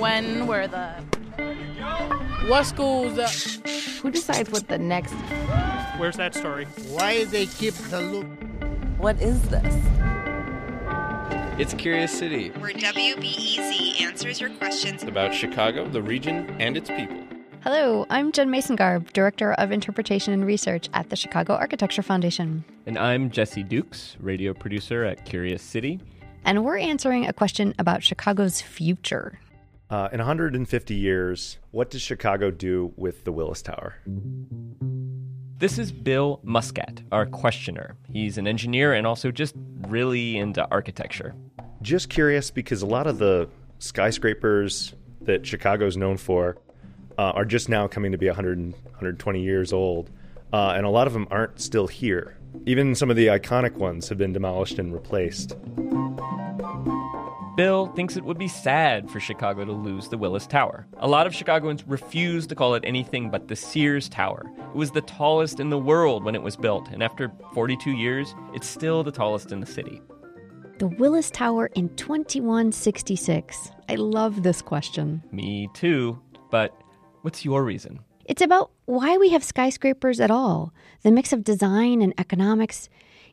When were the what schools? Uh, Who decides what the next? Where's that story? Why do they keep the loop? What is this? It's Curious City, where WBEZ answers your questions about Chicago, the region, and its people. Hello, I'm Jen Masengarb, Director of Interpretation and Research at the Chicago Architecture Foundation. And I'm Jesse Dukes, radio producer at Curious City. And we're answering a question about Chicago's future. Uh, in 150 years, what does Chicago do with the Willis Tower? This is Bill Muscat, our questioner. He's an engineer and also just really into architecture. Just curious because a lot of the skyscrapers that Chicago's known for uh, are just now coming to be 100, 120 years old, uh, and a lot of them aren't still here. Even some of the iconic ones have been demolished and replaced. Bill thinks it would be sad for Chicago to lose the Willis Tower. A lot of Chicagoans refuse to call it anything but the Sears Tower. It was the tallest in the world when it was built, and after 42 years, it's still the tallest in the city. The Willis Tower in 2166. I love this question. Me too, but what's your reason? It's about why we have skyscrapers at all, the mix of design and economics.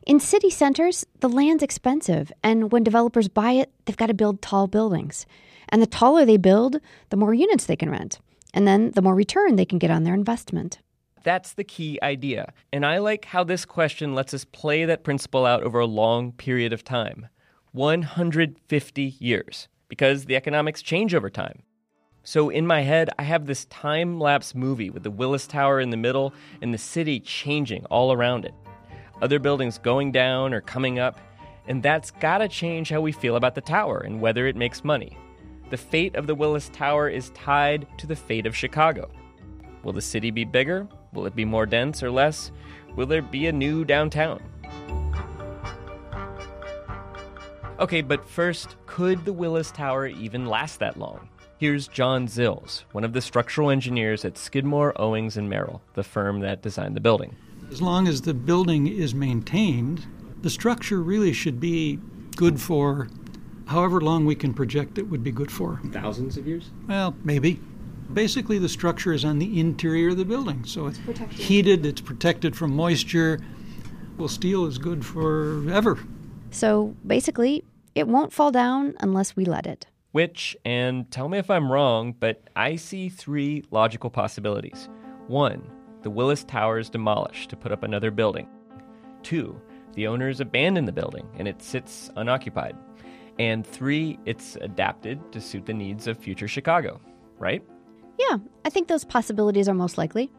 In city centers, the land's expensive, and when developers buy it, they've got to build tall buildings. And the taller they build, the more units they can rent, and then the more return they can get on their investment. That's the key idea. And I like how this question lets us play that principle out over a long period of time 150 years, because the economics change over time. So in my head, I have this time lapse movie with the Willis Tower in the middle and the city changing all around it other buildings going down or coming up, and that's gotta change how we feel about the tower and whether it makes money. The fate of the Willis Tower is tied to the fate of Chicago. Will the city be bigger? Will it be more dense or less? Will there be a new downtown? Okay, but first, could the Willis Tower even last that long? Here's John Zils, one of the structural engineers at Skidmore, Owings, and Merrill, the firm that designed the building. As long as the building is maintained, the structure really should be good for however long we can project it would be good for. Thousands of years? Well, maybe. Basically, the structure is on the interior of the building, so it's protected. heated, it's protected from moisture. Well, steel is good forever. So basically, it won't fall down unless we let it. Which, and tell me if I'm wrong, but I see three logical possibilities. One, the Willis Tower is demolished to put up another building. Two, the owners abandon the building and it sits unoccupied. And three, it's adapted to suit the needs of future Chicago, right? Yeah, I think those possibilities are most likely.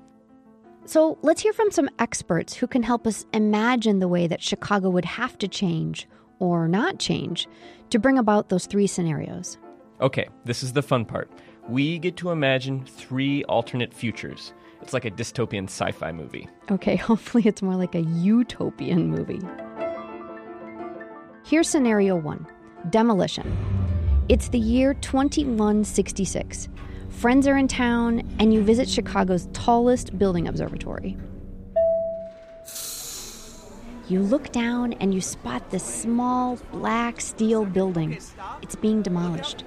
So let's hear from some experts who can help us imagine the way that Chicago would have to change or not change to bring about those three scenarios. Okay, this is the fun part. We get to imagine three alternate futures it's like a dystopian sci fi movie. Okay, hopefully it's more like a utopian movie. Here's scenario one demolition. It's the year 2166. Friends are in town, and you visit Chicago's tallest building observatory. You look down and you spot this small black steel building. It's being demolished.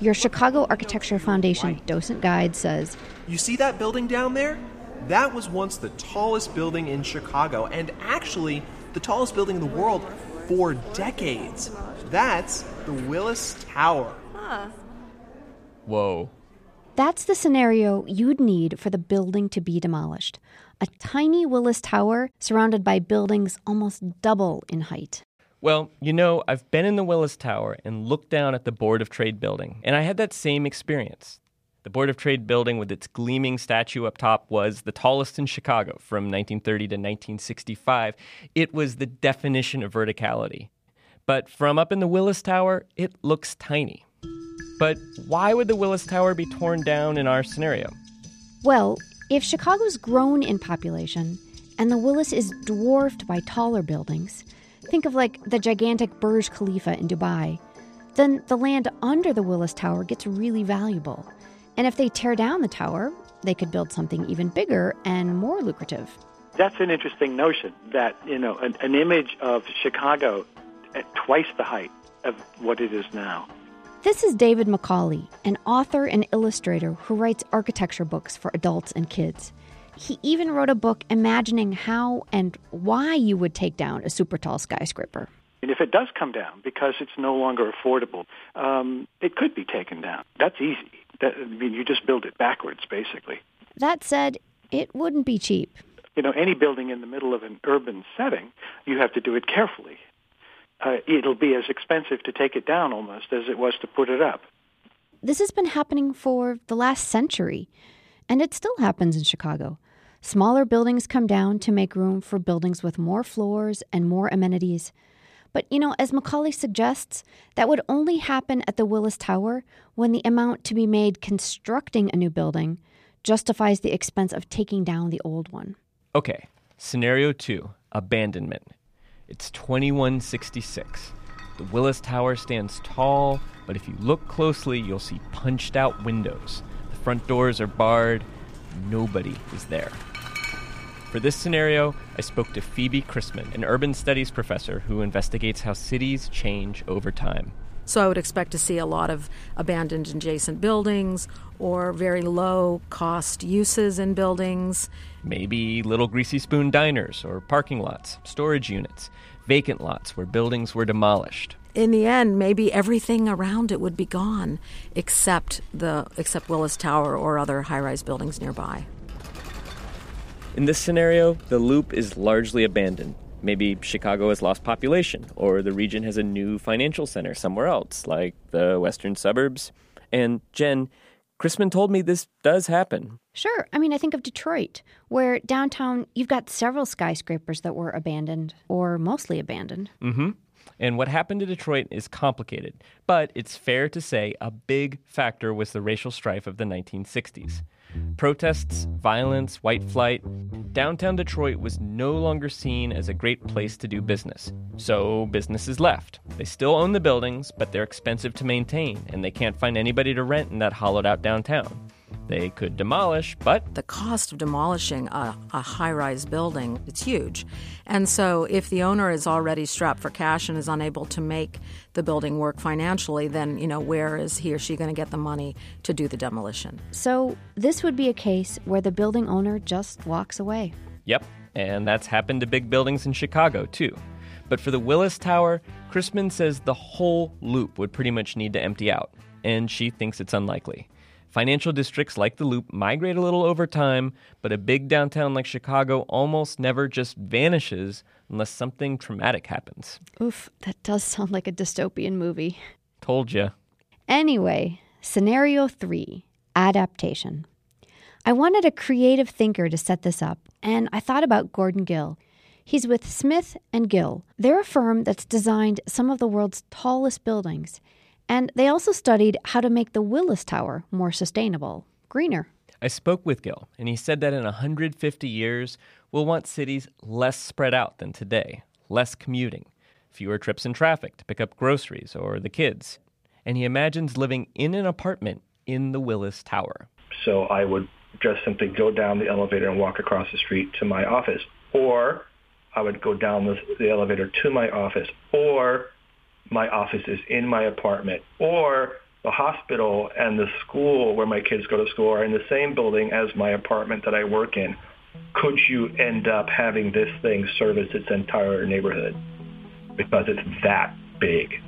Your Chicago Architecture Foundation docent guide says You see that building down there? That was once the tallest building in Chicago, and actually the tallest building in the world for decades. That's the Willis Tower. Huh. Whoa. That's the scenario you'd need for the building to be demolished. A tiny Willis Tower surrounded by buildings almost double in height. Well, you know, I've been in the Willis Tower and looked down at the Board of Trade building, and I had that same experience. The Board of Trade building with its gleaming statue up top was the tallest in Chicago from 1930 to 1965. It was the definition of verticality. But from up in the Willis Tower, it looks tiny. But why would the Willis Tower be torn down in our scenario? Well, if Chicago's grown in population and the Willis is dwarfed by taller buildings, think of like the gigantic Burj Khalifa in Dubai, then the land under the Willis Tower gets really valuable. And if they tear down the tower, they could build something even bigger and more lucrative. That's an interesting notion that, you know, an, an image of Chicago at twice the height of what it is now. This is David Macaulay, an author and illustrator who writes architecture books for adults and kids. He even wrote a book imagining how and why you would take down a super tall skyscraper. And if it does come down because it's no longer affordable, um, it could be taken down. That's easy. That, I mean, you just build it backwards, basically. That said, it wouldn't be cheap. You know, any building in the middle of an urban setting, you have to do it carefully. Uh, it'll be as expensive to take it down almost as it was to put it up. This has been happening for the last century, and it still happens in Chicago. Smaller buildings come down to make room for buildings with more floors and more amenities. But, you know, as Macaulay suggests, that would only happen at the Willis Tower when the amount to be made constructing a new building justifies the expense of taking down the old one. Okay, scenario two abandonment. It's 2166. The Willis Tower stands tall, but if you look closely, you'll see punched out windows. The front doors are barred. Nobody is there. For this scenario, I spoke to Phoebe Crisman, an urban studies professor who investigates how cities change over time. So I would expect to see a lot of abandoned adjacent buildings or very low cost uses in buildings. Maybe little greasy spoon diners or parking lots, storage units, vacant lots where buildings were demolished. In the end, maybe everything around it would be gone except the except Willis Tower or other high-rise buildings nearby. In this scenario, the loop is largely abandoned. Maybe Chicago has lost population, or the region has a new financial center somewhere else, like the western suburbs. And Jen, Crisman told me this does happen. Sure. I mean, I think of Detroit, where downtown you've got several skyscrapers that were abandoned, or mostly abandoned. Mm hmm. And what happened to Detroit is complicated, but it's fair to say a big factor was the racial strife of the 1960s. Protests, violence, white flight. Downtown Detroit was no longer seen as a great place to do business. So businesses left. They still own the buildings, but they're expensive to maintain, and they can't find anybody to rent in that hollowed out downtown. They could demolish, but the cost of demolishing a, a high rise building it's huge. And so if the owner is already strapped for cash and is unable to make the building work financially, then you know where is he or she going to get the money to do the demolition? So this would be a case where the building owner just walks away. Yep, and that's happened to big buildings in Chicago too. But for the Willis Tower, Crisman says the whole loop would pretty much need to empty out, and she thinks it's unlikely. Financial districts like the Loop migrate a little over time, but a big downtown like Chicago almost never just vanishes unless something traumatic happens. Oof, that does sound like a dystopian movie. Told ya. Anyway, scenario three adaptation. I wanted a creative thinker to set this up, and I thought about Gordon Gill. He's with Smith and Gill. They're a firm that's designed some of the world's tallest buildings and they also studied how to make the Willis Tower more sustainable, greener. I spoke with Gill, and he said that in 150 years, we'll want cities less spread out than today, less commuting, fewer trips in traffic to pick up groceries or the kids. And he imagines living in an apartment in the Willis Tower. So I would just simply go down the elevator and walk across the street to my office. Or I would go down the, the elevator to my office. Or my office is in my apartment or the hospital and the school where my kids go to school are in the same building as my apartment that I work in. Could you end up having this thing service its entire neighborhood? Because it's that big.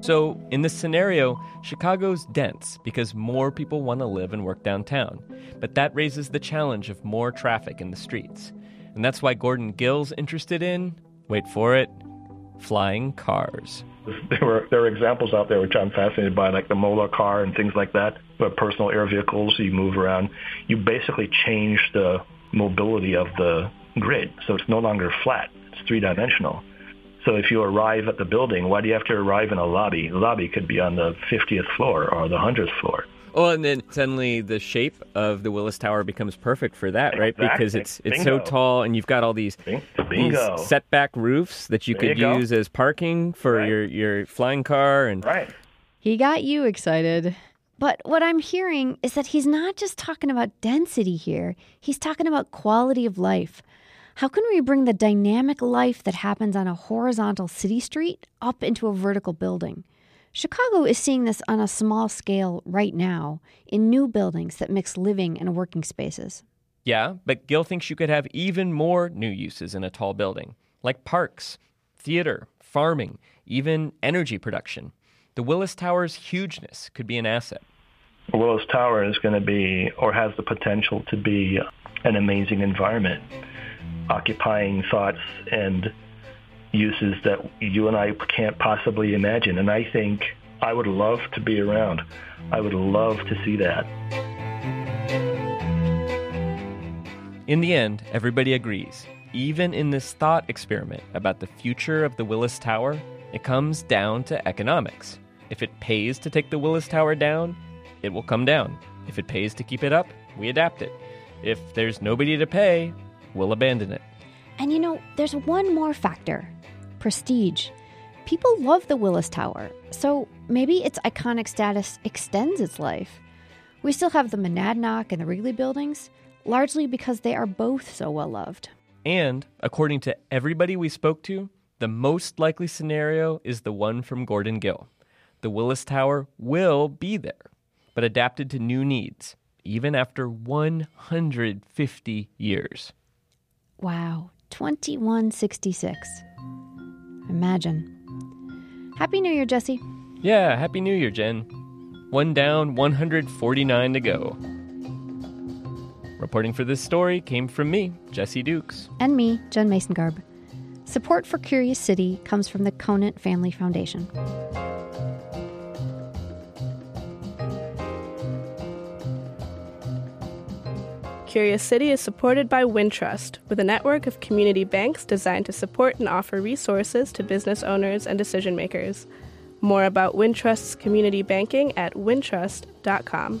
So, in this scenario, Chicago's dense because more people want to live and work downtown. But that raises the challenge of more traffic in the streets. And that's why Gordon Gill's interested in, wait for it, flying cars. There were there are examples out there which I'm fascinated by, like the Moller car and things like that. But personal air vehicles, you move around. You basically change the mobility of the grid, so it's no longer flat; it's three dimensional. So if you arrive at the building, why do you have to arrive in a lobby? The lobby could be on the 50th floor or the 100th floor. Oh, and then suddenly the shape of the Willis Tower becomes perfect for that, right? Exactly. Because it's it's Bingo. so tall, and you've got all these, Bingo. these setback roofs that you There could you go. use as parking for your your flying car, and right. He got you excited. But what I'm hearing is that he's not just talking about density here, he's talking about quality of life. How can we bring the dynamic life that happens on a horizontal city street up into a vertical building? Chicago is seeing this on a small scale right now in new buildings that mix living and working spaces. Yeah, but Gill thinks you could have even more new uses in a tall building, like parks, theater, farming, even energy production. The Willis Tower's hugeness could be an asset. Willis Tower is going to be, or has the potential to be, an amazing environment, occupying thoughts and uses that you and I can't possibly imagine. And I think I would love to be around. I would love to see that. In the end, everybody agrees. Even in this thought experiment about the future of the Willis Tower, it comes down to economics. If it pays to take the Willis Tower down, it will come down. If it pays to keep it up, we adapt it. If there's nobody to pay, we'll abandon it. And you know, there's one more factor prestige. People love the Willis Tower, so maybe its iconic status extends its life. We still have the Monadnock and the Wrigley buildings, largely because they are both so well loved. And, according to everybody we spoke to, the most likely scenario is the one from Gordon Gill. The Willis Tower will be there, but adapted to new needs, even after 150 years. Wow, 2166. Imagine. Happy New Year, Jesse. Yeah, Happy New Year, Jen. One down, 149 to go. Reporting for this story came from me, Jesse Dukes. And me, Jen Masengarb. Support for Curious City comes from the Conant Family Foundation. Curious City is supported by Wintrust, with a network of community banks designed to support and offer resources to business owners and decision makers. More about Wintrust's community banking at wintrust.com.